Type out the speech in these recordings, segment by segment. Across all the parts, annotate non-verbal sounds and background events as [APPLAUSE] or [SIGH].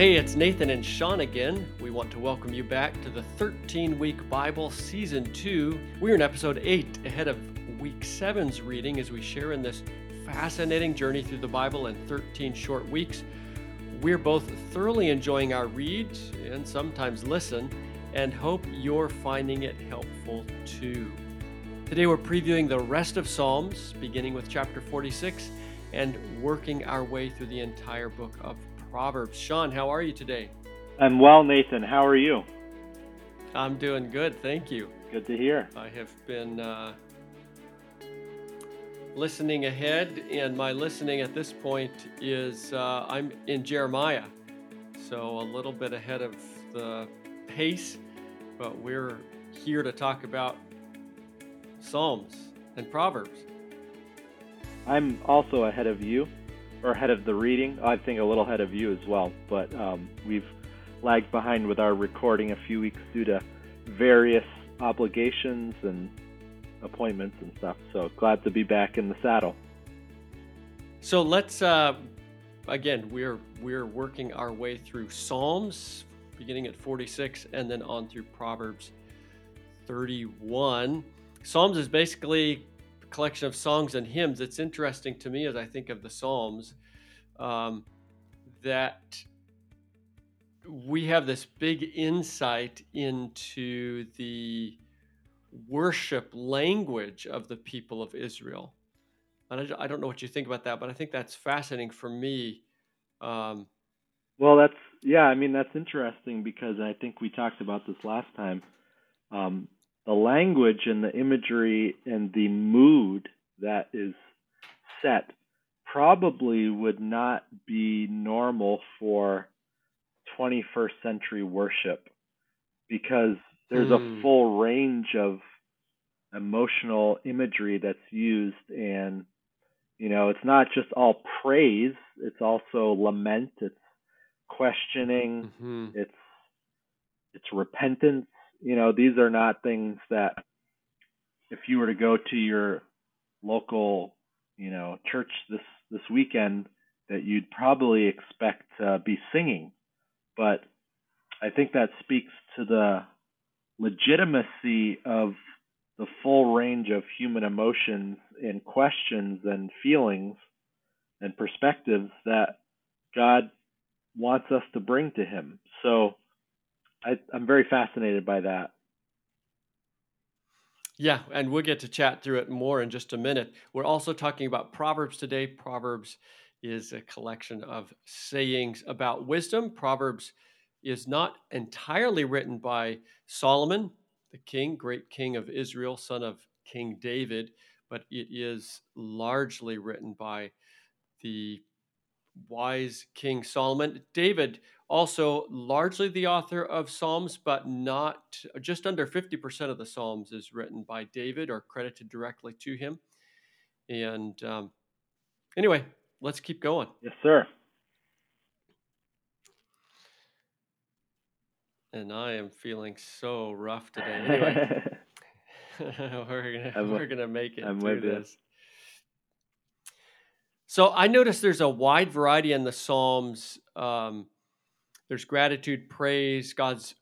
Hey, it's Nathan and Shawn again. We want to welcome you back to the 13 week Bible Season 2. We're in episode 8, ahead of week 7's reading as we share in this fascinating journey through the Bible in 13 short weeks. We're both thoroughly enjoying our read and sometimes listen, and hope you're finding it helpful too. Today we're previewing the rest of Psalms, beginning with chapter 46 and working our way through the entire book of Proverbs. Shawn, how are you today? I'm well, Nathan. How are you? I'm doing good, thank you. Good to hear. I have been uh, listening ahead, and my listening at this point is uh, I'm in Jeremiah, so a little bit ahead of the pace, but we're here to talk about Psalms and Proverbs. I'm also ahead of you or ahead of the reading. I think a little ahead of you as well, but um, we've lagged behind with our recording a few weeks due to various obligations and appointments and stuff. So glad to be back in the saddle. So let's uh, again we're we're working our way through Psalms, beginning at 46 and then on through Proverbs 31. Psalms is basically collection of songs and hymns. It's interesting to me as I think of the Psalms um, that we have this big insight into the worship language of the people of Israel. And I, don't know what you think about that, but I think that's fascinating for me. Um, well, that's yeah. I mean, that's interesting because I think we talked about this last time. Um, the language and the imagery and the mood that is set probably would not be normal for 21st century worship because there's a hmm. full range of emotional imagery that's used and you know it's not just all praise it's also lament it's questioning mm-hmm. it's it's repentance you know, these are not things that if you were to go to your local, you know, church this this weekend that you'd probably expect to be singing. But I think that speaks to the legitimacy of the full range of human emotions and questions and feelings and perspectives that God wants us to bring to Him. So I, I'm very fascinated by that. Yeah, and we'll get to chat through it more in just a minute. We're also talking about Proverbs today. Proverbs is a collection of sayings about wisdom. Proverbs is not entirely written by Solomon, the king, great king of Israel, son of King David, but it is largely written by the wise King Solomon. David also largely the author of Psalms, but not just under 50% of the Psalms is written by David or credited directly to him. And um, anyway, let's keep going. Yes, sir. And I am feeling so rough today. Anyway, [LAUGHS] we're gonna I'm, we're gonna make it I'm through this. So I noticed there's a wide variety in the Psalms. Um, there's gratitude, praise, God's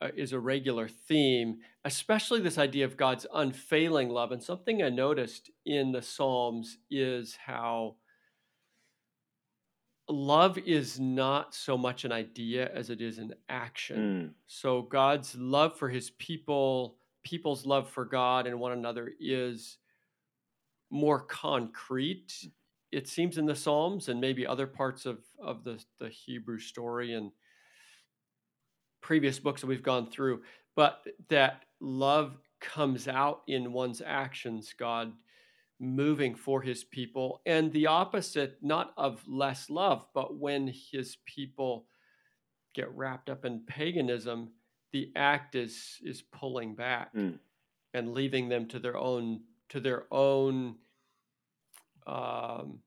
uh, is a regular theme, especially this idea of God's unfailing love. And something I noticed in the Psalms is how love is not so much an idea as it is an action. Mm. So God's love for his people, people's love for God and one another is more concrete it seems in the Psalms and maybe other parts of, of the, the Hebrew story and previous books that we've gone through, but that love comes out in one's actions, God moving for his people, and the opposite, not of less love, but when his people get wrapped up in paganism, the act is is pulling back mm. and leaving them to their own to their own um,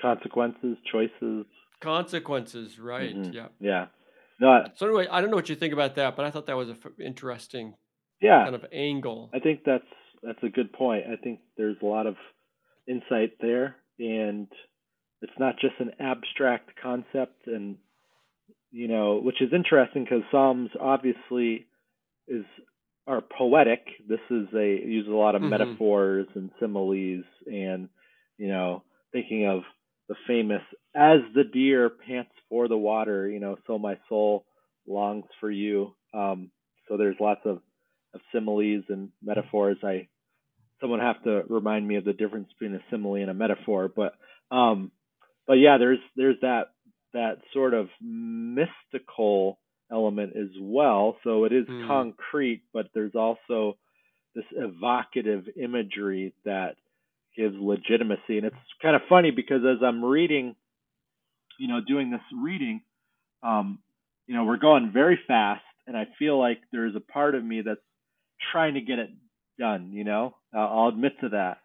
consequences, choices. Consequences, right? Mm-hmm. Yeah. Yeah. No. I, so anyway, I don't know what you think about that, but I thought that was an f- interesting yeah kind of angle. I think that's that's a good point. I think there's a lot of insight there, and it's not just an abstract concept. And you know, which is interesting because Psalms obviously is are poetic. This is a uses a lot of mm-hmm. metaphors and similes, and you know, thinking of the famous "As the deer pants for the water," you know, so my soul longs for you. Um, so there's lots of, of similes and metaphors. I someone have to remind me of the difference between a simile and a metaphor, but um, but yeah, there's there's that that sort of mystical element as well. So it is mm. concrete, but there's also this evocative imagery that gives legitimacy. And it's kind of funny because as I'm reading, you know, doing this reading, um, you know, we're going very fast, and I feel like there's a part of me that's trying to get it done. You know, uh, I'll admit to that.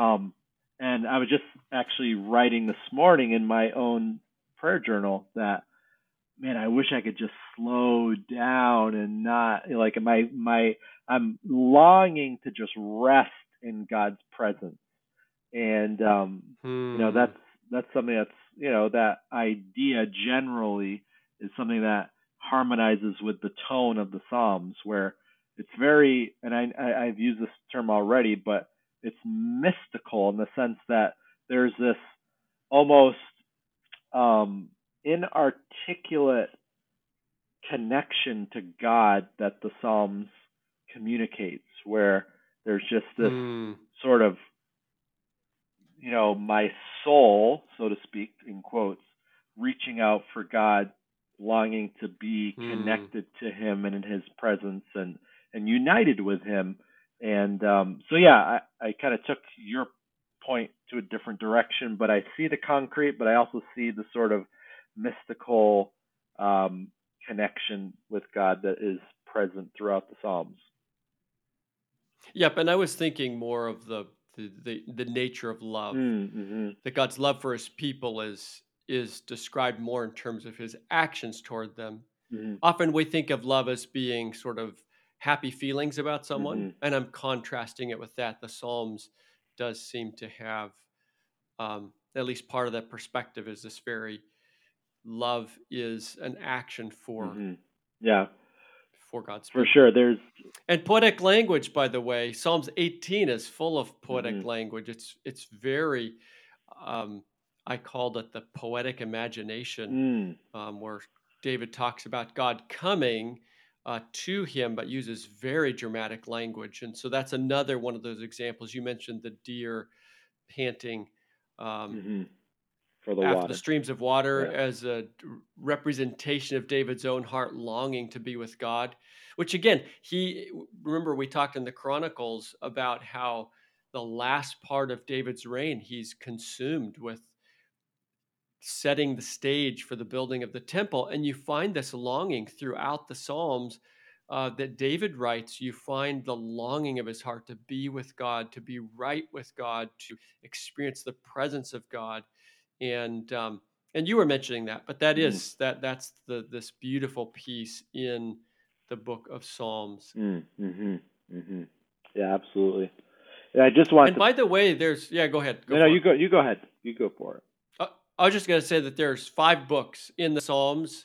Um, and I was just actually writing this morning in my own prayer journal that man, I wish I could just slow down and not like my my I'm longing to just rest in God's presence. And um hmm. you know hmm. that's that's something that's you know that idea generally is something that harmonizes with the tone of the Psalms where it's very and I, I I've used this term already, but it's mystical in the sense that there's this almost um, inarticulate connection to God that the Psalms communicates, where there's just this mm. sort of, you know, my soul, so to speak, in quotes, reaching out for God, longing to be mm. connected to Him and in His presence and and united with Him. And um, so, yeah, I, I kind of took your point to a different direction, but I see the concrete, but I also see the sort of mystical um, connection with God that is present throughout the Psalms. Yep, and I was thinking more of the the, the, the nature of love. Mm, mm-hmm. That God's love for his people is is described more in terms of his actions toward them. Mm-hmm. Often we think of love as being sort of happy feelings about someone, mm-hmm. and I'm contrasting it with that. The Psalms does seem to have um, at least part of that perspective is this very love is an action for mm-hmm. yeah for God's for sure. There's and poetic language, by the way, Psalms 18 is full of poetic mm-hmm. language. It's it's very um, I called it the poetic imagination, mm. um, where David talks about God coming uh, to him, but uses very dramatic language. And so that's another one of those examples. You mentioned the deer panting um, mm-hmm. For the after water. the streams of water yeah. as a representation of David's own heart longing to be with God. Which again, he remember we talked in the Chronicles about how the last part of David's reign, he's consumed with setting the stage for the building of the temple. And you find this longing throughout the Psalms uh, that David writes. You find the longing of his heart to be with God, to be right with God, to experience the presence of God. And um, and you were mentioning that, but that is mm. that that's the this beautiful piece in the book of Psalms. Mm, mm-hmm, mm-hmm. Yeah, absolutely. Yeah, I just want. And to... by the way, there's yeah. Go ahead. Go no, no, you it. go. You go ahead. You go for it. I was just going to say that there's five books in the Psalms.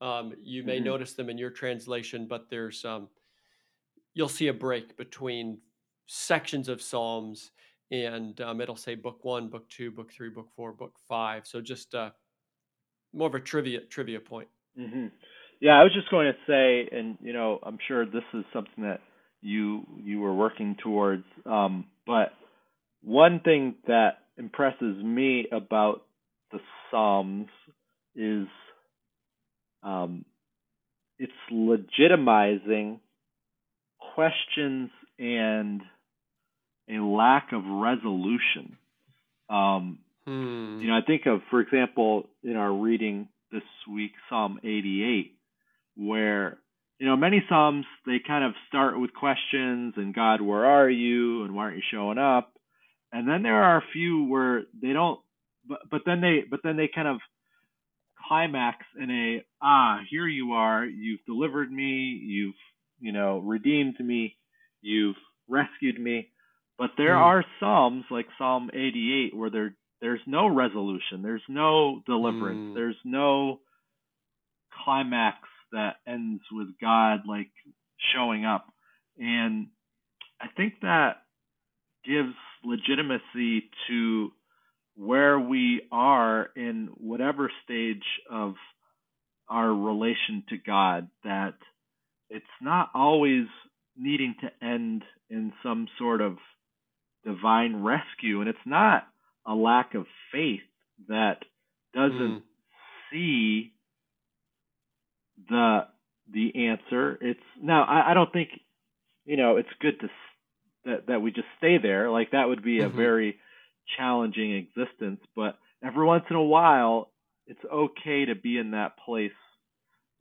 Um, you may mm-hmm. notice them in your translation, but there's um, you'll see a break between sections of Psalms, and um, it'll say book one, book two, book three, book four, book five. So just uh, more of a trivia trivia point. Mm-hmm. Yeah, I was just going to say, and you know, I'm sure this is something that you you were working towards, um, but one thing that impresses me about the Psalms is um, it's legitimizing questions and a lack of resolution. Um, hmm. You know, I think of, for example, in our reading this week, Psalm 88, where you know many psalms they kind of start with questions and God, where are you, and why aren't you showing up? And then there are a few where they don't but but then they but then they kind of climax in a ah here you are you've delivered me you've you know redeemed me you've rescued me but there mm. are psalms like psalm 88 where there there's no resolution there's no deliverance mm. there's no climax that ends with God like showing up. And I think that gives legitimacy to where we are in whatever stage of our relation to God, that it's not always needing to end in some sort of divine rescue. And it's not a lack of faith that doesn't mm. see the the answer. It's now I, I don't think you know it's good to that that we just stay there. Like that would be mm-hmm. a very challenging existence. But every once in a while, it's okay to be in that place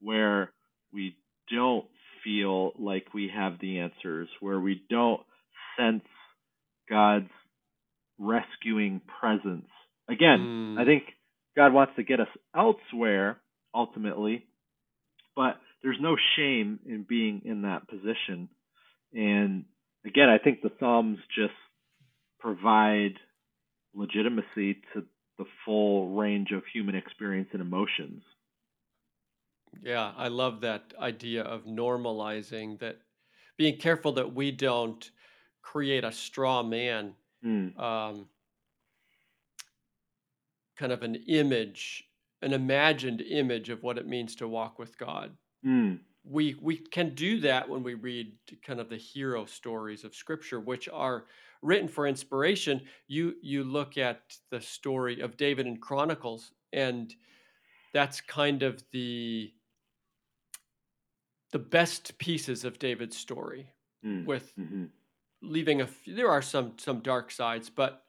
where we don't feel like we have the answers, where we don't sense God's rescuing presence. Again, mm. I think God wants to get us elsewhere ultimately, but there's no shame in being in that position. And again, I think the Psalms just provide legitimacy to the full range of human experience and emotions. Yeah, I love that idea of normalizing that, being careful that we don't create a straw man, mm. um, kind of an image, an imagined image of what it means to walk with God. Mm. We we can do that when we read kind of the hero stories of Scripture, which are written for inspiration. You you look at the story of David in Chronicles, and that's kind of the the best pieces of David's story, mm. with mm-hmm. Leaving a. There are some some dark sides, but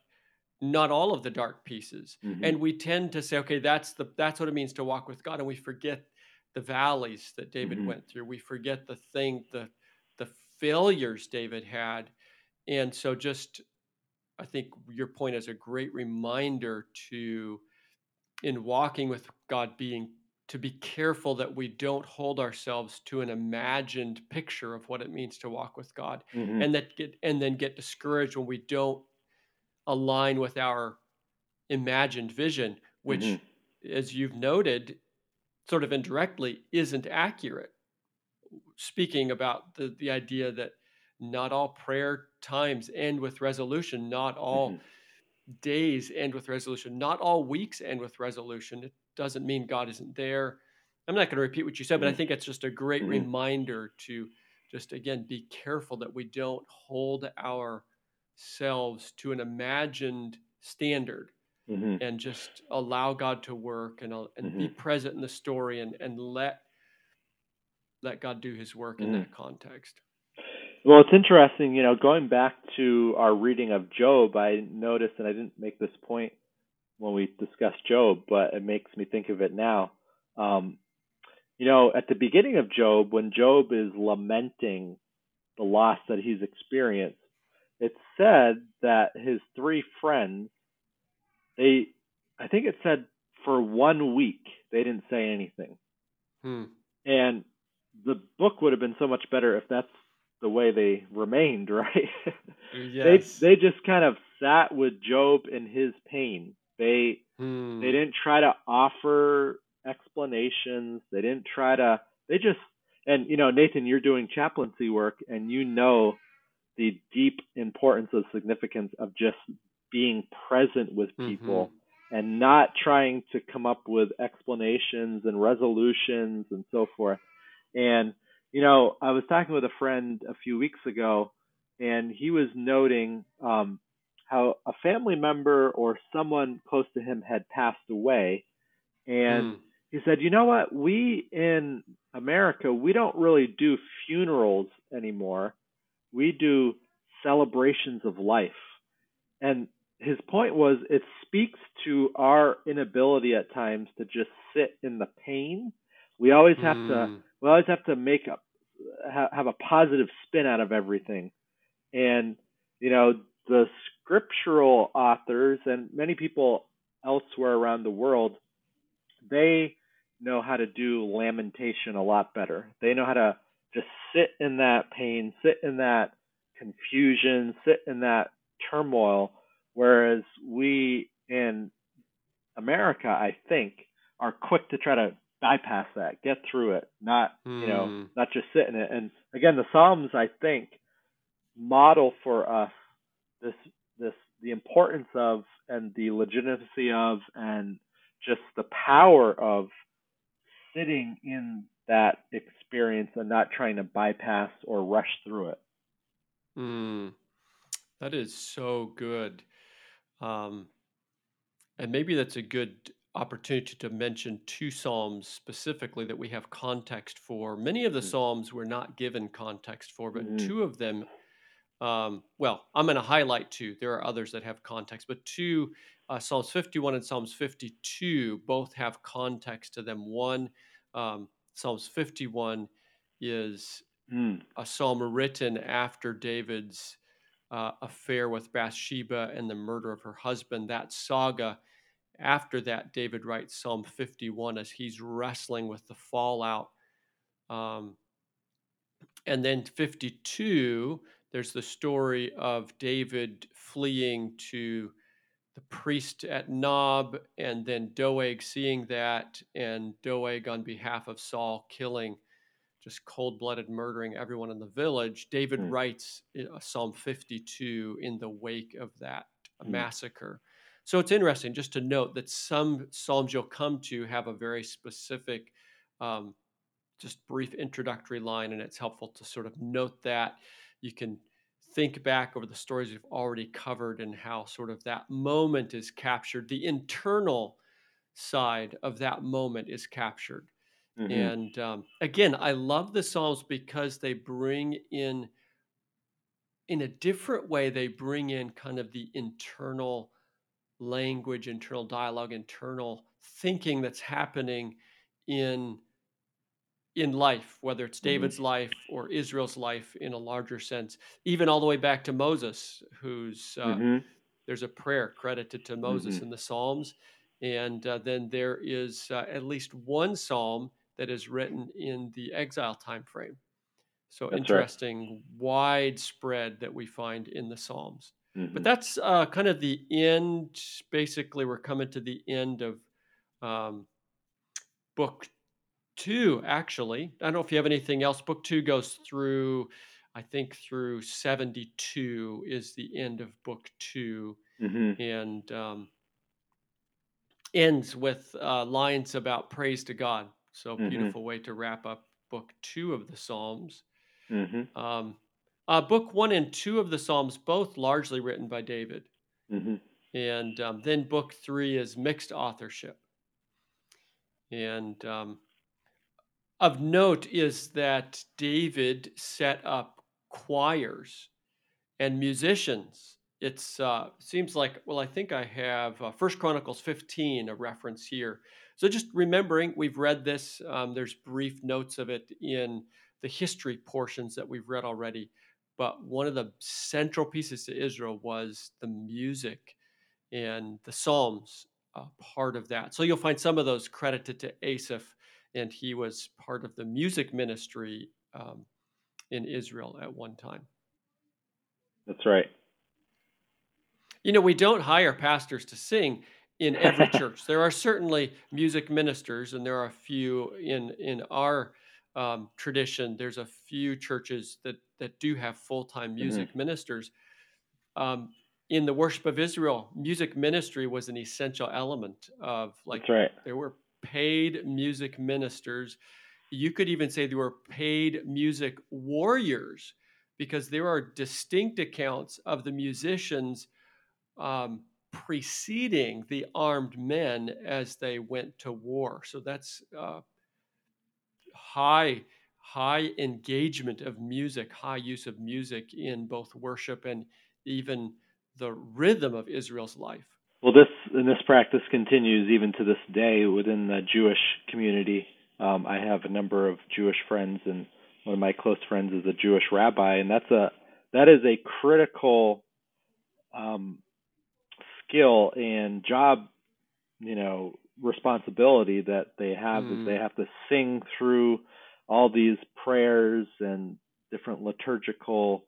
not all of the dark pieces. Mm-hmm. And we tend to say, okay, that's the that's what it means to walk with God, and we forget the valleys that David mm-hmm. went through. We forget the thing, the the failures David had. And so just I think your point is a great reminder to in walking with God being to be careful that we don't hold ourselves to an imagined picture of what it means to walk with God mm-hmm. and that get and then get discouraged when we don't align with our imagined vision which mm-hmm. as you've noted sort of indirectly isn't accurate speaking about the the idea that not all prayer times end with resolution not all mm-hmm. days end with resolution not all weeks end with resolution doesn't mean god isn't there i'm not going to repeat what you said but i mm-hmm. think it's just a great mm-hmm. reminder to just again be careful that we don't hold ourselves to an imagined standard mm-hmm. and just allow God to work and uh, and mm-hmm. be present in the story and and let let God do His work mm-hmm. in that context. Well, it's interesting, you know, going back to our reading of Job, I noticed, and I didn't make this point when we discussed Job, but it makes me think of it now. Um, you know, at the beginning of Job, when Job is lamenting the loss that he's experienced, it's said that his three friends they I think it said for one week they didn't say anything. Hmm. And the book would have been so much better if that's the way they remained, [LAUGHS] right? Yes. they they just kind of sat with Job in his pain. They hmm. they didn't try to offer explanations. They didn't try to they just and you know Nathan you're doing chaplaincy work and you know the deep importance of significance of just being present with mm-hmm. people mm-hmm. and not trying to come up with explanations and resolutions and so forth. And, you know, I was talking with a friend a few weeks ago, and he was noting um, how a family member or someone close to him had passed away. And mm. he said, you know what? We in America, we don't really do funerals anymore. We do celebrations of life. And his point was it speaks to our inability at times to just sit in the pain. We always have mm. to we always have to make a have a positive spin out of everything. And you know, the scriptural authors and many people elsewhere around the world, they know how to do lamentation a lot better. They know how to just sit in that pain, sit in that confusion, sit in that turmoil Whereas we in America, I think, are quick to try to bypass that, get through it, not mm. you know, hmm. not just sit in it. And again, the Psalms I think model for us this this the importance of and the legitimacy of and just the power of sitting in that experience and not trying to bypass or rush through it. Mm, that is so good. Um, and maybe that's a good opportunity to mention two Psalms specifically that we have context for. Many of the mm. Psalms we're not given context for, but mm. two of them, um, well, I'm going to highlight two. There are others that have context, but two, uh, Psalms 51 and Psalms 52, both have context to them. One, um, Psalms 51 is mm. a psalm written after David's uh, affair with Bathsheba and the murder of her husband. That saga after that, David writes Psalm 51 as he's wrestling with the fallout. Um, and then 52, there's the story of David fleeing to the priest at Nob, and then Doeg seeing that, and Doeg on behalf of Saul killing, just cold blooded murdering everyone in the village. David mm. writes uh, Psalm 52 in the wake of that mm. massacre. So it's interesting just to note that some Psalms you'll come to have a very specific, um, just brief introductory line, and it's helpful to sort of note that. You can think back over the stories we've already covered and how sort of that moment is captured. The internal side of that moment is captured. Mm-hmm. And um, again, I love the Psalms because they bring in, in a different way, they bring in kind of the internal language, internal dialogue, internal thinking that's happening in in life, whether it's mm-hmm. David's life or Israel's life in a larger sense, even all the way back to Moses, who's uh, mm-hmm. there's a prayer credited to Moses mm-hmm. in the Psalms, and uh, then there is uh, at least one psalm that is written in the exile time frame. So that's interesting, right. widespread that we find in the Psalms. Mm-hmm. But that's uh, kind of the end. Basically, we're coming to the end of um, book two, actually. I don't know if you have anything else. Book two goes through, I think, through 72 is the end of book 2 mm-hmm. And um, ends with uh, lines about praise to God. So, mm-hmm. beautiful way to wrap up book two of the Psalms. Mm-hmm. Um, uh, book one and two of the Psalms, both largely written by David. Mm-hmm. And um, then book three is mixed authorship. And um, of note is that David set up choirs and musicians. It uh, seems like, well, I think I have uh, First Chronicles 15, a reference here. So just remembering, we've read this. Um, there's brief notes of it in the history portions that we've read already. But one of the central pieces to Israel was the music and the Psalms, uh, part of that. So you'll find some of those credited to Asaph, and he was part of the music ministry um, in Israel at one time. That's right. You know, we don't hire pastors to sing in every [LAUGHS] church. There are certainly music ministers, and there are a few in in our um, tradition. There's a few churches that that do have full time mm-hmm. music mm-hmm. ministers. Um, in the worship of Israel, music ministry was an essential element of like right. there were paid music ministers. You could even say they were paid music warriors because there are distinct accounts of the musicians um, preceding the armed men as they went to war. So that's uh, high high engagement of music, high use of music in both worship and even the rhythm of Israel's life. Well, this and this practice continues even to this day within the Jewish community. Um, I have a number of Jewish friends, and one of my close friends is a Jewish rabbi, and that's a that is a critical um, skill and job, you know, responsibility that they have mm. is they have to sing through all these prayers and different liturgical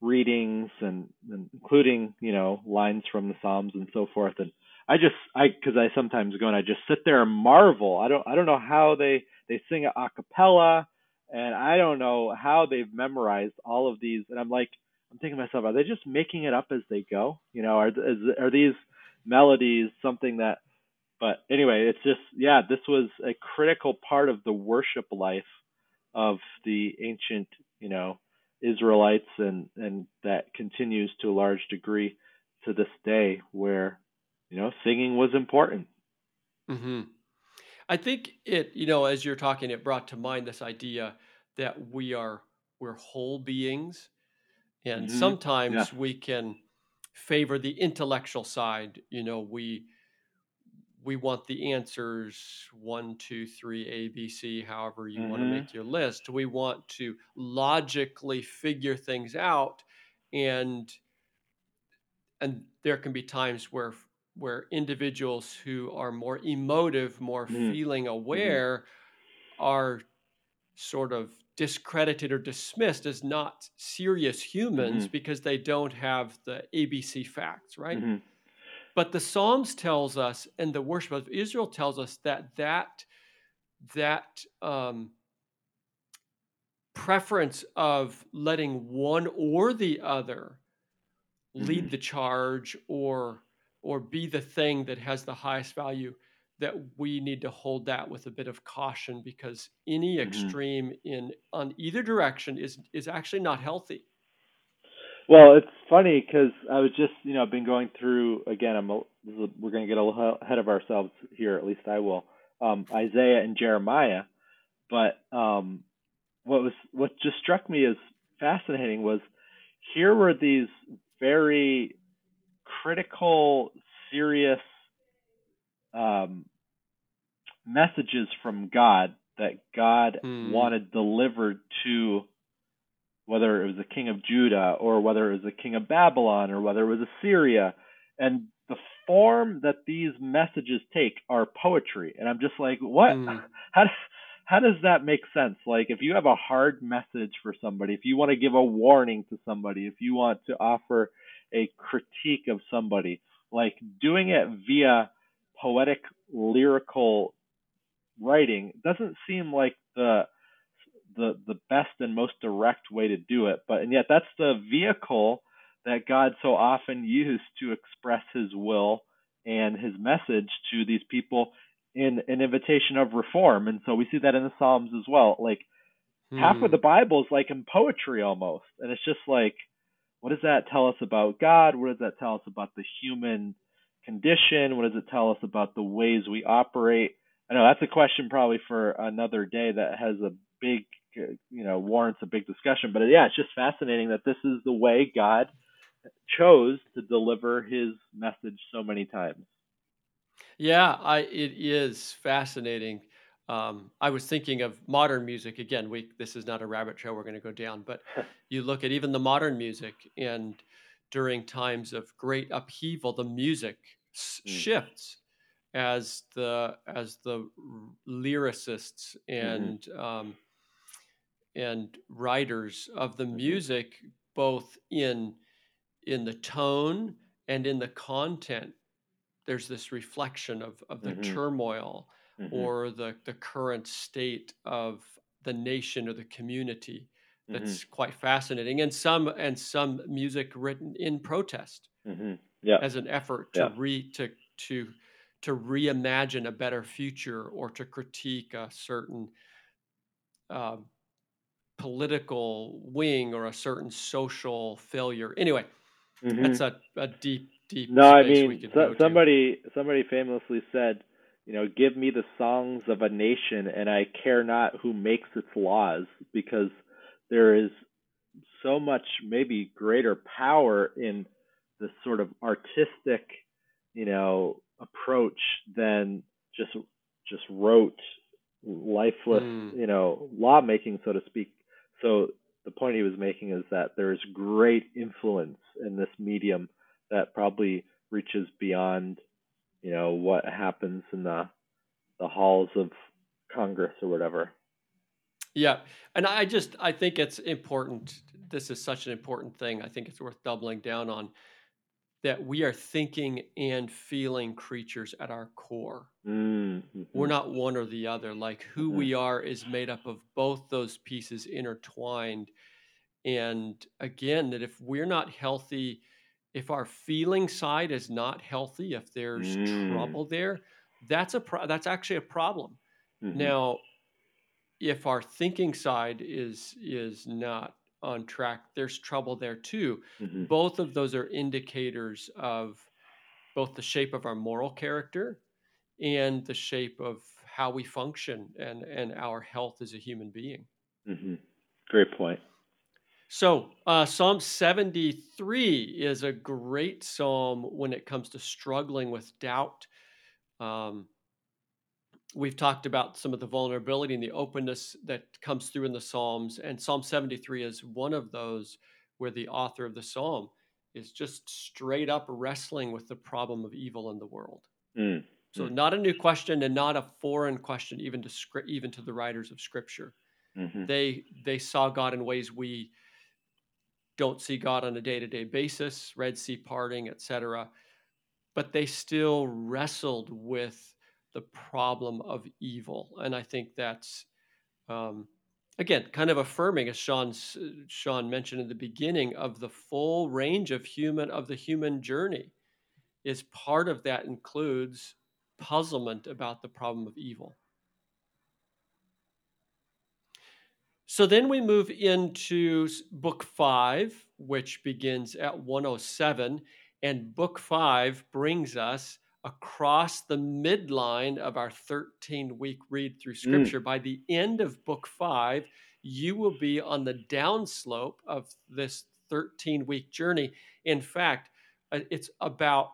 readings and, and, including you know lines from the psalms and so forth and I just I because I sometimes go and I just sit there and marvel. I don't I don't know how they they sing a cappella, and I don't know how they've memorized all of these. And I'm like, I'm thinking to myself, are they just making it up as they go? You know, are is, are these melodies something that? But anyway, it's just yeah, this was a critical part of the worship life of the ancient, you know, Israelites, and and that continues to a large degree to this day, where you know singing was important. Mm-hmm. I think it, you know, as you're talking, it brought to mind this idea that we are we're whole beings, and mm-hmm. sometimes yeah. we can favor the intellectual side. You know, we we want the answers one, two, three, A, B, C, however you mm-hmm. want to make your list. We want to logically figure things out, and and there can be times where where individuals who are more emotive, more mm-hmm. feeling mm-hmm. aware, mm-hmm. are sort of discredited or dismissed as not serious humans mm-hmm. because they don't have the ABC facts, right? Mm-hmm. But the Psalms tells us, and the worship of Israel tells us that that that um, preference of letting one or the other lead mm-hmm. the charge or or be the thing that has the highest value that we need to hold that with a bit of caution because any mm-hmm. extreme in on either direction is is actually not healthy well, it's funny because I was just, you know, been going through again. I'm a, we're going to get a little ahead of ourselves here. At least I will. Um, Isaiah and Jeremiah, but um, what was what just struck me as fascinating was here were these very critical, serious um, messages from God that God mm. wanted delivered to whether it was the king of Judah or whether it was the king of Babylon or whether it was Assyria. And the form that these messages take are poetry. And I'm just like, what? Mm. [LAUGHS] How, how does that make sense? Like, if you have a hard message for somebody, if you want to give a warning to somebody, if you want to offer a critique of somebody, like doing it via poetic, lyrical writing doesn't seem like the the the best and most direct way to do it. But and yet that's the vehicle that God so often used to express His will and His message to these people in an invitation of reform. And so we see that in the Psalms as well. Like hmm. half of hmm. the Bible is like in poetry almost, and it's just like, what does that tell us about God? What does that tell us about the human condition? What does it tell us about the ways we operate? I know that's a question probably for another day that has a big you know warrants a big discussion. But yeah, it's just fascinating that this is the way God chose to deliver His message so many times. Yeah, I it is fascinating. Um, I was thinking of modern music again. We this is not a rabbit trail we're going to go down, but [LAUGHS] you look at even the modern music, and during times of great upheaval, the music mm. shifts as the as the lyricists mm-hmm. and mm-hmm. um, and writers of the mm-hmm. music, both in in the tone and in the content. There's this reflection of of the mm-hmm. turmoil mm-hmm. or the the current state of the nation or the community. That's mm-hmm. quite fascinating, and some and some music written in protest, mm-hmm. yeah, as an effort to yeah. re to to to reimagine a better future or to critique a certain uh, political wing or a certain social failure. Anyway, mm-hmm. that's a, a deep, deep. No, I mean so, somebody somebody famously said, you know, give me the songs of a nation, and I care not who makes its laws, because there is so much maybe greater power in this sort of artistic, you know, approach than just just rote lifeless, mm. you know, lawmaking, so to speak. So the point he was making is that there's great influence in this medium that probably reaches beyond, you know, what happens in the the halls of Congress or whatever. Yeah, and I just I think it's important. This is such an important thing. I think it's worth doubling down on. that we are thinking and feeling creatures at our core. Mm-hmm. We're not one or the other. Like who Mhm. we are is made up of both those pieces intertwined. And again, that if we're not healthy, if our feeling side is not healthy, if there's Mm. trouble there, that's a pro- that's actually a problem. Mhm. Now, if our thinking side is is not on track, there's trouble there too. Mhm. Both of those are indicators of both the shape of our moral character and the shape of how we function and and our health as a human being. Mhm. Great point. So, uh, Psalm 73 is a great psalm when it comes to struggling with doubt. Um, we've talked about some of the vulnerability and the openness that comes through in the Psalms, and Psalm 73 is one of those where the author of the psalm is just straight up wrestling with the problem of evil in the world. Mm. So, Mm. not a new question and not a foreign question, even to even to the writers of Scripture Mhm. they they saw God in ways we don't see God on a day-to-day basis, Red Sea parting, etc. But they still wrestled with the problem of evil, and I think that's um, again kind of affirming, as Shawn Shawn mentioned in the beginning, of the full range of human of the human journey. Is part of that includes puzzlement about the problem of evil. So then we move into book five, which begins at 107. And book five brings us across the midline of our 13 week read through scripture. By the end of book five, you will be on the downslope of this 13 week journey. In fact, uh, it's about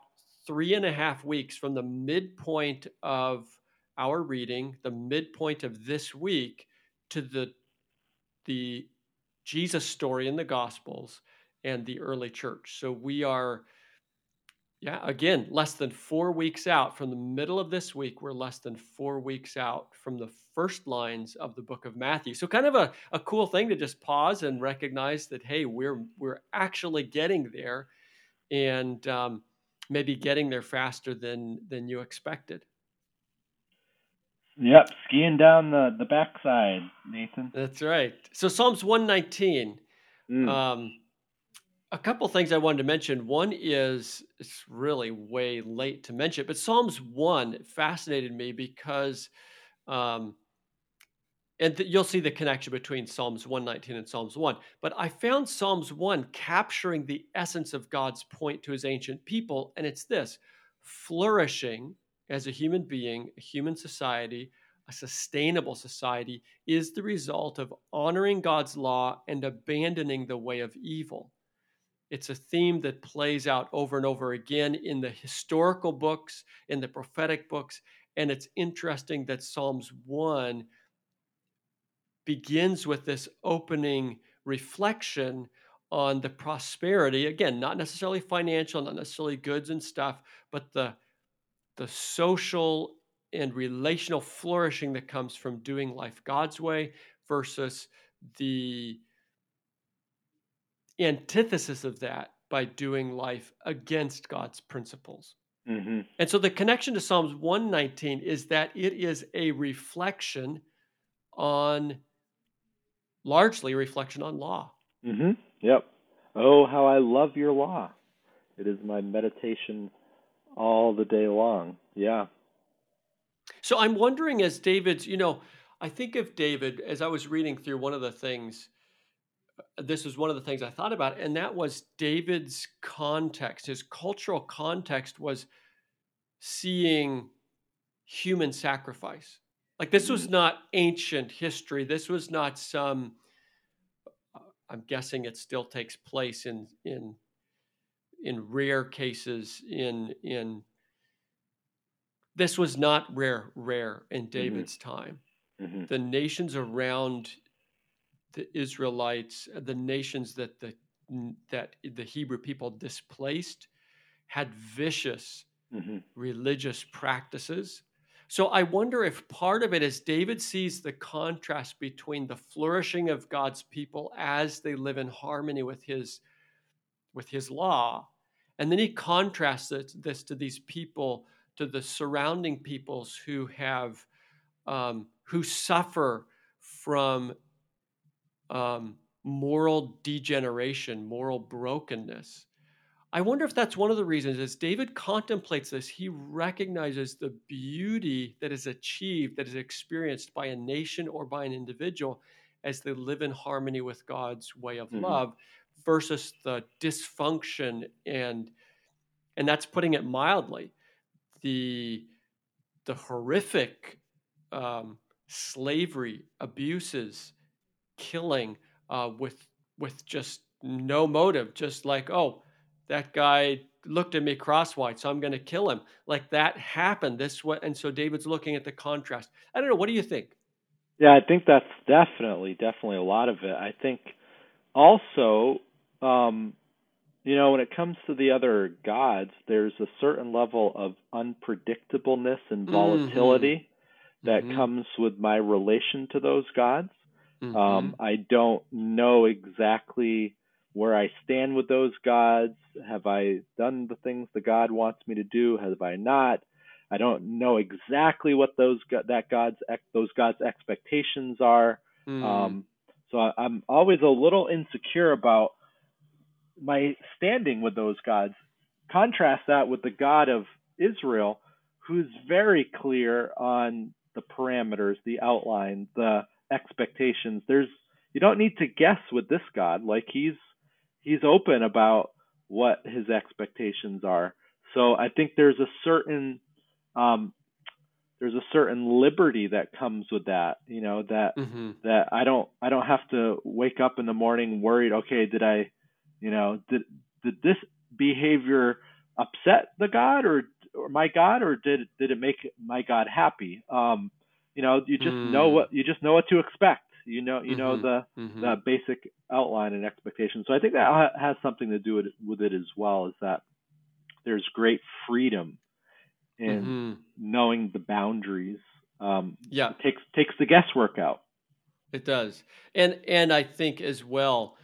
three and a half weeks from the midpoint of our reading, the midpoint of this week, to the the Jesus story in the Gospels and the early church. So we are, yeah, again, less than four weeks out from the middle of this week. We're less than four weeks out from the first lines of the book of Matthew. So kind of a, a cool thing to just pause and recognize that, hey, we're we're actually getting there and um, maybe getting there faster than than you expected. Yep, skiing down the the backside, Nathan. That's right. So Psalms 119. Mm. Um, a couple things I wanted to mention. One is it's really way late to mention, but Psalms one fascinated me because, um, and th- you'll see the connection between Psalms one nineteen and Psalms one. But I found Psalms one capturing the essence of God's point to His ancient people, and it's this: flourishing as a human being, a human society, a sustainable society, is the result of honoring God's law and abandoning the way of evil. It's a theme that plays out over and over again in the historical books, in the prophetic books. And it's interesting that Psalms 1 begins with this opening reflection on the prosperity, again, not necessarily financial, not necessarily goods and stuff, but the, the social and relational flourishing that comes from doing life God's way versus the antithesis of that by doing life against God's principles. hmm And so the connection to Psalms 119 is that it is a reflection on, largely a reflection on law. hmm Yep. Oh, how I love your law. It is my meditation all the day long. Yeah. So I'm wondering, as David's, you know, I think of David as I was reading through one of the things, uh, this was one of the things I thought about, and that was David's context. His cultural context was seeing human sacrifice. Like this was Mhm. not ancient history. This was not some. uh, I'm guessing it still takes place in in in rare cases in in this was not rare rare in David's time. hmm The nations around the Israelites, the nations that the that the Hebrew people displaced, had vicious hmm religious practices. So I wonder if part of it is David sees the contrast between the flourishing of God's people as they live in harmony with his with his law And then he contrasts this, to these people, to the surrounding peoples who have, um, who suffer from um, moral degeneration, moral brokenness. I wonder if that's one of the reasons as David contemplates this, he recognizes the beauty that is achieved, that is experienced by a nation or by an individual as they live in harmony with God's way of mm-hmm. love versus the dysfunction and and that's putting it mildly. The the horrific um, slavery abuses killing uh, with with just no motive just like oh that guy looked at me crosswise so i'm going to kill him. Like that happened. This way and so david's looking at the contrast. I don't know. What do you think? Yeah i think that's definitely definitely a lot of it. I think also um, you know, when it comes to the other gods, there's a certain level of unpredictableness and mm-hmm. volatility mm-hmm. that mm-hmm. comes with my relation to those gods. Mm-hmm. Um, I don't know exactly where I stand with those gods. Have I done the things the God wants me to do? Have I not? I don't know exactly what those that God's those God's expectations are. Mm. Um, so I, I'm always a little insecure about my standing with those gods. Contrast that with the God of Israel, who's very clear on the parameters, the outline, the expectations. There's you don't need to guess with this God. Like he's he's open about what his expectations are. So I think there's a certain um, there's a certain liberty that comes with that. You know that mm-hmm. that I don't I don't have to wake up in the morning worried. Okay, did I you know, did did this behavior upset the God or or my God, or did did it make my God happy? Um, you know, you just mm. know what you just know what to expect. You know, you mm-hmm. know the mm-hmm. the basic outline and expectation. So I think that has something to do with it, with it as well. Is that there's great freedom in mm-hmm. knowing the boundaries. Um, yeah, takes takes the guesswork out. It does, and and I think as well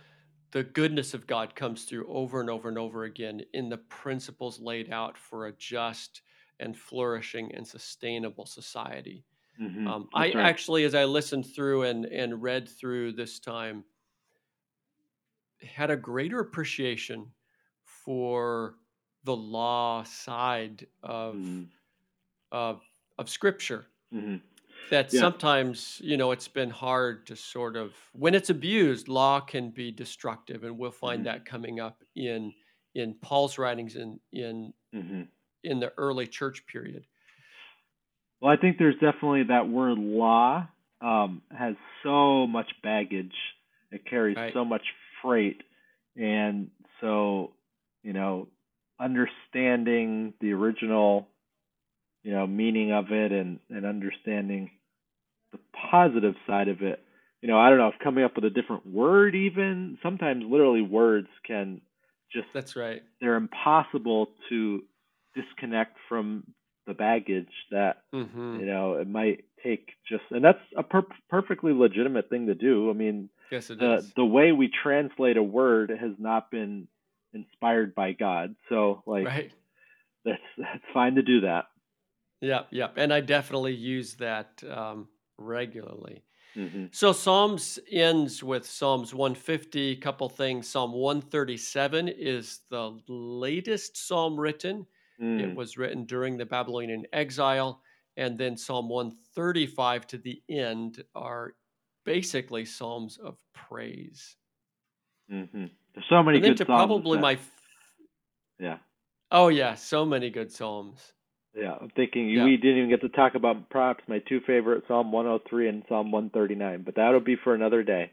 the goodness of God comes through over and over and over again in the principles laid out for a just and flourishing and sustainable society. Mm-hmm. Um, I right. actually, as I listened through and, and read through this time, had a greater appreciation for the law side of mm-hmm. of, of Scripture. Mm-hmm that yeah. sometimes you know it's been hard to sort of when it's abused law can be destructive and we'll find mm-hmm. that coming up in in paul's writings in in mm-hmm. in the early church period well i think there's definitely that word law um, has so much baggage it carries right. so much freight and so you know understanding the original you know meaning of it and and understanding the positive side of it you know i don't know if coming up with a different word even sometimes literally words can just that's right they're impossible to disconnect from the baggage that mm-hmm. you know it might take just and that's a per- perfectly legitimate thing to do i mean yes, it the, is. the way we translate a word has not been inspired by god so like right. that's that's fine to do that yeah, yeah, and I definitely use that um, regularly. Mm-hmm. So Psalms ends with Psalms 150. Couple things. Psalm 137 is the latest psalm written. Mm. It was written during the Babylonian exile, and then Psalm 135 to the end are basically psalms of praise. Mm-hmm. There's so many and good then to probably my yeah. Oh yeah, so many good psalms. Yeah, I'm thinking yeah. we didn't even get to talk about perhaps my two favorite Psalm 103 and Psalm 139, but that'll be for another day.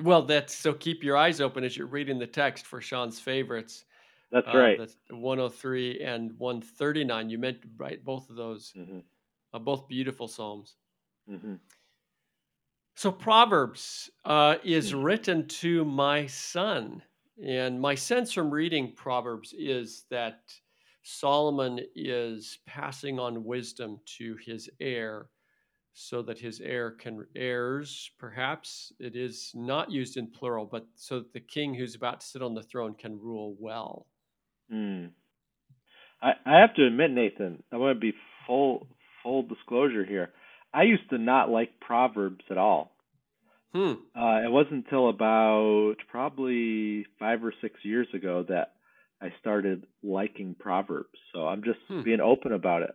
Well, that's so keep your eyes open as you're reading the text for Shawn's favorites. That's uh, right. That's 103 and 139. You meant right both of those, mm-hmm. uh, both beautiful psalms. Mm-hmm. So Proverbs uh, is mm-hmm. written to my son, and my sense from reading Proverbs is that Solomon is passing on wisdom to his heir so that his heir can heirs perhaps it is not used in plural but so that the king who's about to sit on the throne can rule well Mm. I I have to admit, Nathan, I want to be full full disclosure here. I used to not like Proverbs at all. Hmm. Uh, it wasn't until about probably five or six years ago that I started liking Proverbs. So I'm just hmm. being open about it.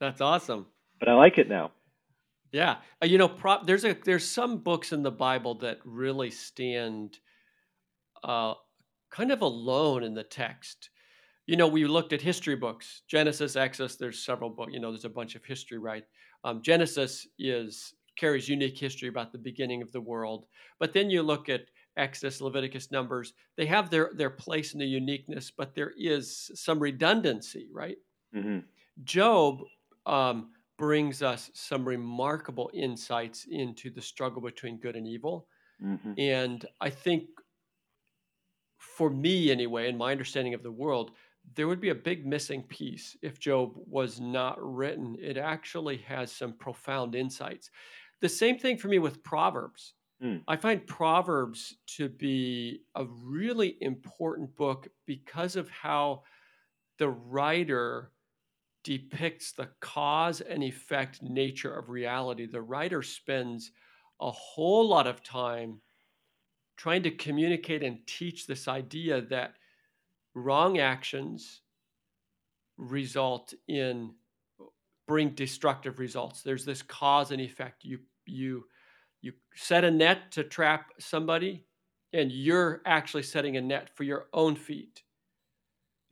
That's awesome. But I like it now. Yeah, uh, you know, pro- there's a there's some books in the Bible that really stand uh, kind of alone in the text. You know, we looked at history books, Genesis, Exodus. There's several books. You know, there's a bunch of history, right? Um, Genesis is carries unique history about the beginning of the world, but then you look at Exodus, Leviticus, Numbers. They have their their place in the uniqueness, but there is some redundancy, right? Mm-hmm. Job. Um, brings us some remarkable insights into the struggle between good and evil. Mm-hmm. And I think, for me anyway, in my understanding of the world, there would be a big missing piece if Job was not written. It actually has some profound insights. The same thing for me with Proverbs. Mm. I find Proverbs to be a really important book because of how the writer depicts the cause and effect nature of reality. The writer spends a whole lot of time trying to communicate and teach this idea that wrong actions result in bring destructive results there's this cause and effect you you you set a net to trap somebody and you're actually setting a net for your own feet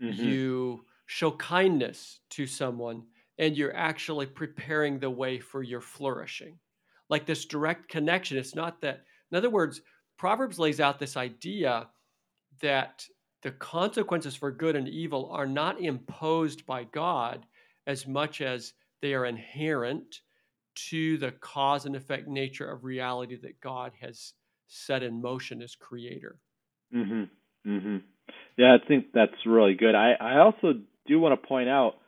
mm-hmm. you show kindness to someone and you're actually preparing the way for your flourishing. Like this direct connection. It's not that, in other words, Proverbs lays out this idea that the consequences for good and evil are not imposed by God as much as they are inherent to the cause and effect nature of reality that God has set in motion as creator. Mhm. Mhm. Yeah, I think that's really good. I I also do want to point out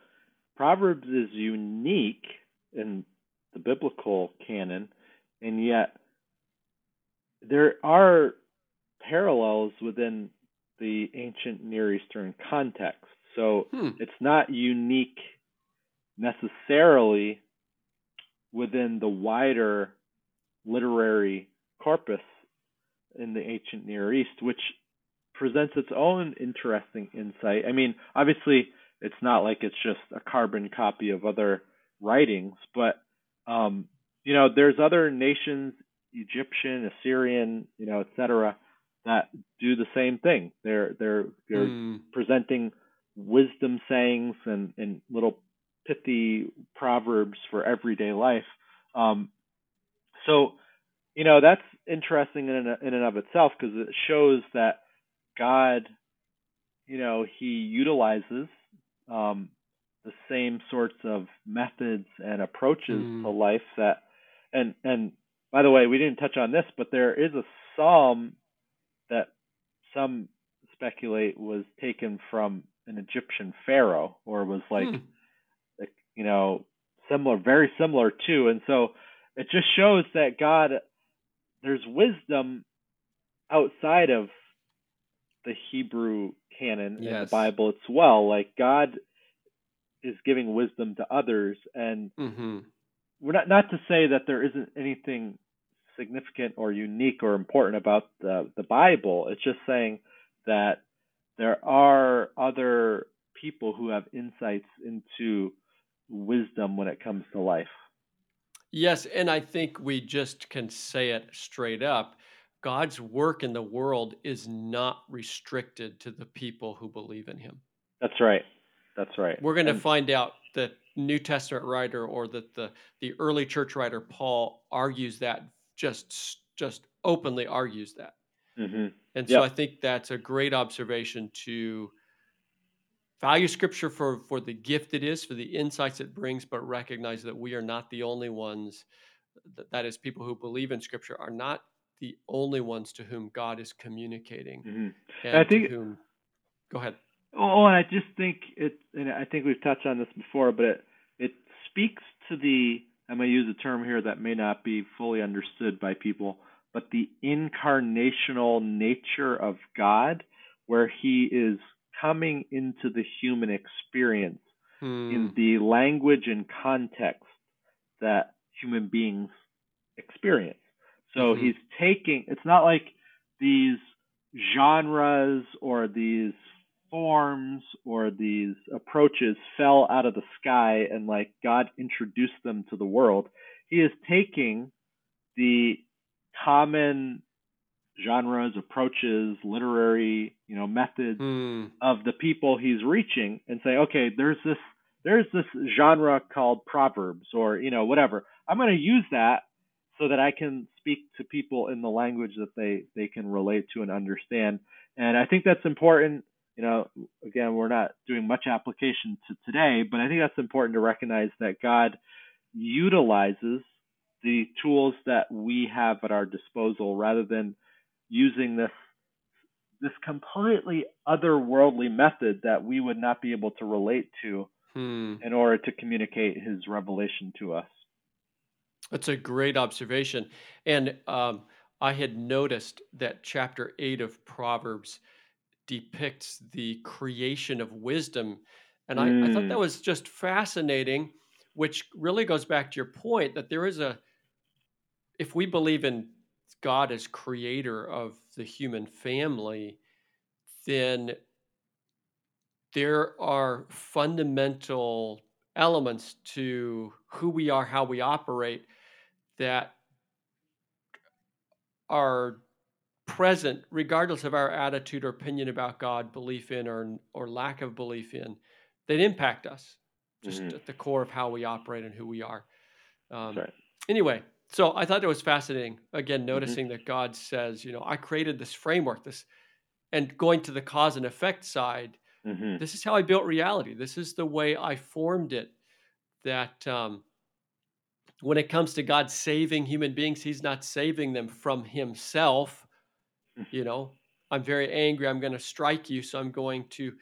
Proverbs is unique in the biblical canon, and yet there are parallels within the ancient Near Eastern context. So hmm. it's not unique necessarily within the wider literary corpus in the ancient Near East, which presents its own interesting insight. I mean, obviously, it's not like it's just a carbon copy of other writings, but um, you know, there's other nations, Egyptian, Assyrian, you know, etc., that do the same thing. They're they're they're mm. presenting wisdom sayings and and little pithy proverbs for everyday life. Um, so, you know, that's interesting in and, in and of itself because it shows that God, you know, He utilizes um, the same sorts of methods and approaches mm. to life that and and by the way we didn't touch on this but there is a psalm that some speculate was taken from an Egyptian pharaoh or was like hmm. You know similar very similar to and so it just shows that God there's wisdom outside of the Hebrew canon yes. in the Bible as well. Like God is giving wisdom to others, and mm-hmm. we're not not to say that there isn't anything significant or unique or important about the the Bible. It's just saying that there are other people who have insights into wisdom when it comes to life. Yes, and I think we just can say it straight up. God's work in the world is not restricted to the people who believe in him. That's right. That's right. We're going to find out that New Testament writer or that the the early church writer Paul argues that just just openly argues that. Mm-hmm. And so yep. I think that's a great observation to value scripture for for the gift it is, for the insights it brings, but recognize that we are not the only ones that, that is people who believe in scripture are not the only ones to whom God is communicating. Mm-hmm. And I think. Whom, go ahead. Oh, and I just think it, and I think we've touched on this before, but it, it speaks to the. I'm going to use a term here that may not be fully understood by people, but the incarnational nature of God, where He is coming into the human experience Hmm. in the language and context that human beings experience. So Mhm. he's taking, it's not like these genres or these forms or these approaches fell out of the sky and like God introduced them to the world. He is taking the common genres, approaches, literary, you know, methods Hmm. of the people he's reaching and say, okay, there's this there's this genre called proverbs or you know whatever. I'm going to use that so that I can speak to people in the language that they they can relate to and understand. And I think that's important. You know, again, we're not doing much application to today, but I think that's important to recognize that God utilizes the tools that we have at our disposal rather than using this this completely otherworldly method that we would not be able to relate to Hmm. in order to communicate his revelation to us. That's a great observation. And um, I had noticed that chapter 8 of Proverbs depicts the creation of wisdom. And I, I thought that Mm. was just fascinating, which really goes back to your point that there is a, if we believe in God as creator of the human family, then there are fundamental elements to who we are, how we operate that are present regardless of our attitude or opinion about God, belief in or or lack of belief in, that impact us just Mhm. at the core of how we operate and who we are. Um, right. anyway, so I thought it was fascinating. Again, Mm-hmm. noticing that God says, you know, I created this framework, this, and going to the cause and effect side. hmm This is how I built reality. This is the way I formed it. That um, when it comes to God saving human beings, He's not saving them from Himself. You know, I'm very angry. I'm going to strike you, so I'm going to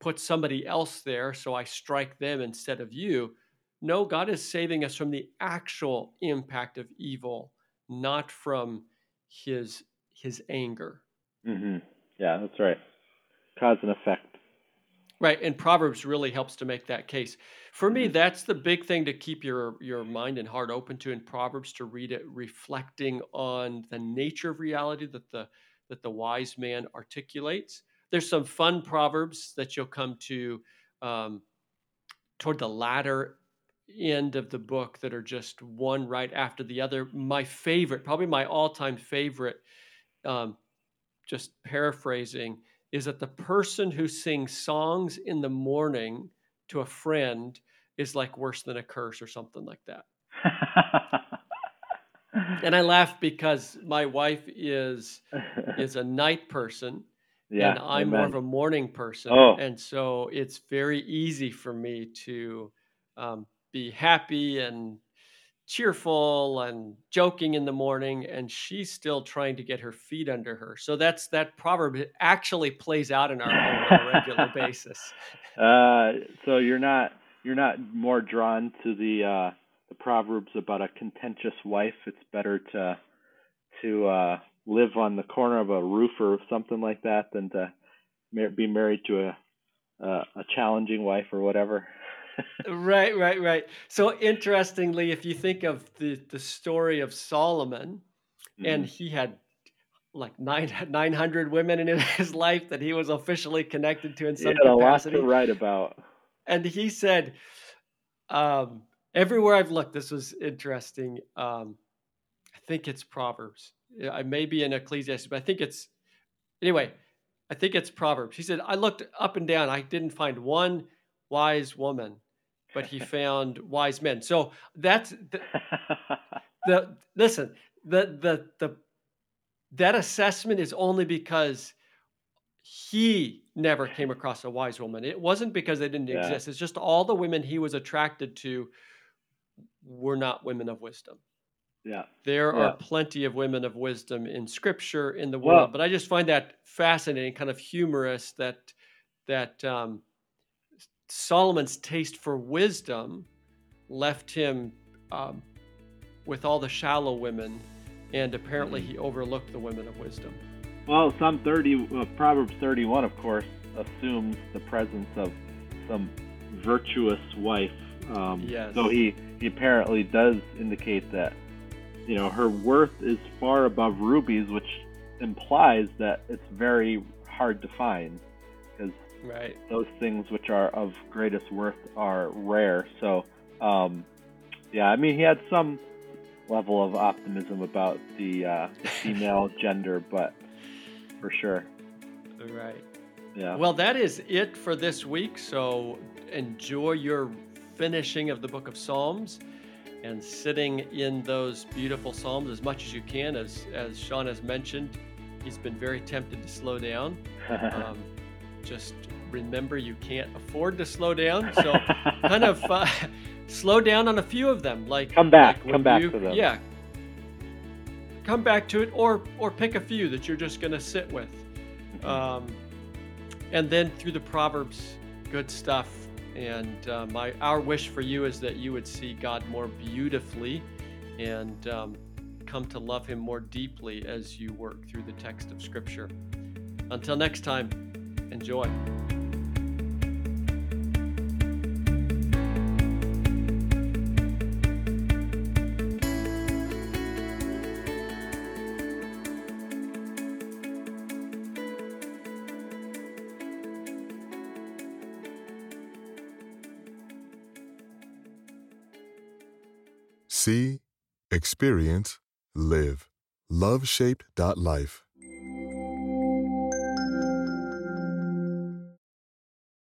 put somebody else there, so I strike them instead of you. No, God is saving us from the actual impact of evil, not from His His anger. hmm Yeah, that's right. Cause and effect. Right, and Proverbs really helps to make that case. For me, Mhm. that's the big thing to keep your your mind and heart open to in Proverbs to read it reflecting on the nature of reality that the that the wise man articulates. There's some fun proverbs that you'll come to um, toward the latter end of the book that are just one right after the other. My favorite, probably my all-time favorite, um, just paraphrasing, is that the person who sings songs in the morning to a friend is like worse than a curse or something like that. [LAUGHS] And I laugh because my wife is is a night person [LAUGHS] yeah, and I'm more of a morning person, Oh. and so it's very easy for me to um, be happy and cheerful and joking in the morning, and she's still trying to get her feet under her. So that's that proverb it actually plays out in our home on a regular [LAUGHS] basis. Uh, so you're not you're not more drawn to the uh, the proverbs about a contentious wife. It's better to to uh, live on the corner of a roof or something like that than to mar- be married to a uh, a challenging wife or whatever. Right, right, right. So interestingly, if you think of the the story of Solomon, and Mhm. he had like nine, [LAUGHS] 900 women in [LAUGHS] his life that he was officially connected to in he some had a lot capacity. to write about. And he said, um, everywhere I've looked, this was interesting. Um, I think it's Proverbs. I may be in Ecclesiastes, but I think it's, anyway, I think it's Proverbs. He said, I looked up and down. I didn't find one wise woman, but he found wise men. So that's the, the listen, the, the, the, that assessment is only because he never came across a wise woman. It wasn't because they didn't Yeah. exist. It's just all the women he was attracted to were not women of wisdom. yeah. There Yeah. are plenty of women of wisdom in scripture in the Well- world, but I just find that fascinating, kind of humorous that that um, Solomon's taste for wisdom left him um, with all the shallow women, and apparently Mhm. he overlooked the women of wisdom. Well, Psalm 30, uh, Proverbs 31, of course, assumes the presence of some virtuous wife. Um, yes. So he, he apparently does indicate that, you know, her worth is far above rubies, which implies that it's very hard to find because right. those things which are of greatest worth are rare. So, um, yeah, I mean, he had some level of optimism about the, uh, [LAUGHS] female gender, but for sure. Right. Yeah. Well, that is it for this week. So enjoy your finishing of the book of Psalms and sitting in those beautiful Psalms as much as you can. As, as Shawn has mentioned, he's been very tempted to slow down. [LAUGHS] Um, just remember you can't afford to slow down. So kind of uh, [LAUGHS] slow down on a few of them. Like come back, like come back you, to them. Yeah. Come back to it, or or pick a few that you're just going to sit with. Mm-hmm. Um, and then through the Proverbs, good stuff. And uh, my our wish for you is that you would see God more beautifully, and um, come to love Him more deeply as you work through the text of Scripture. Until next time, enjoy. See, experience, live. LoveShaped.life.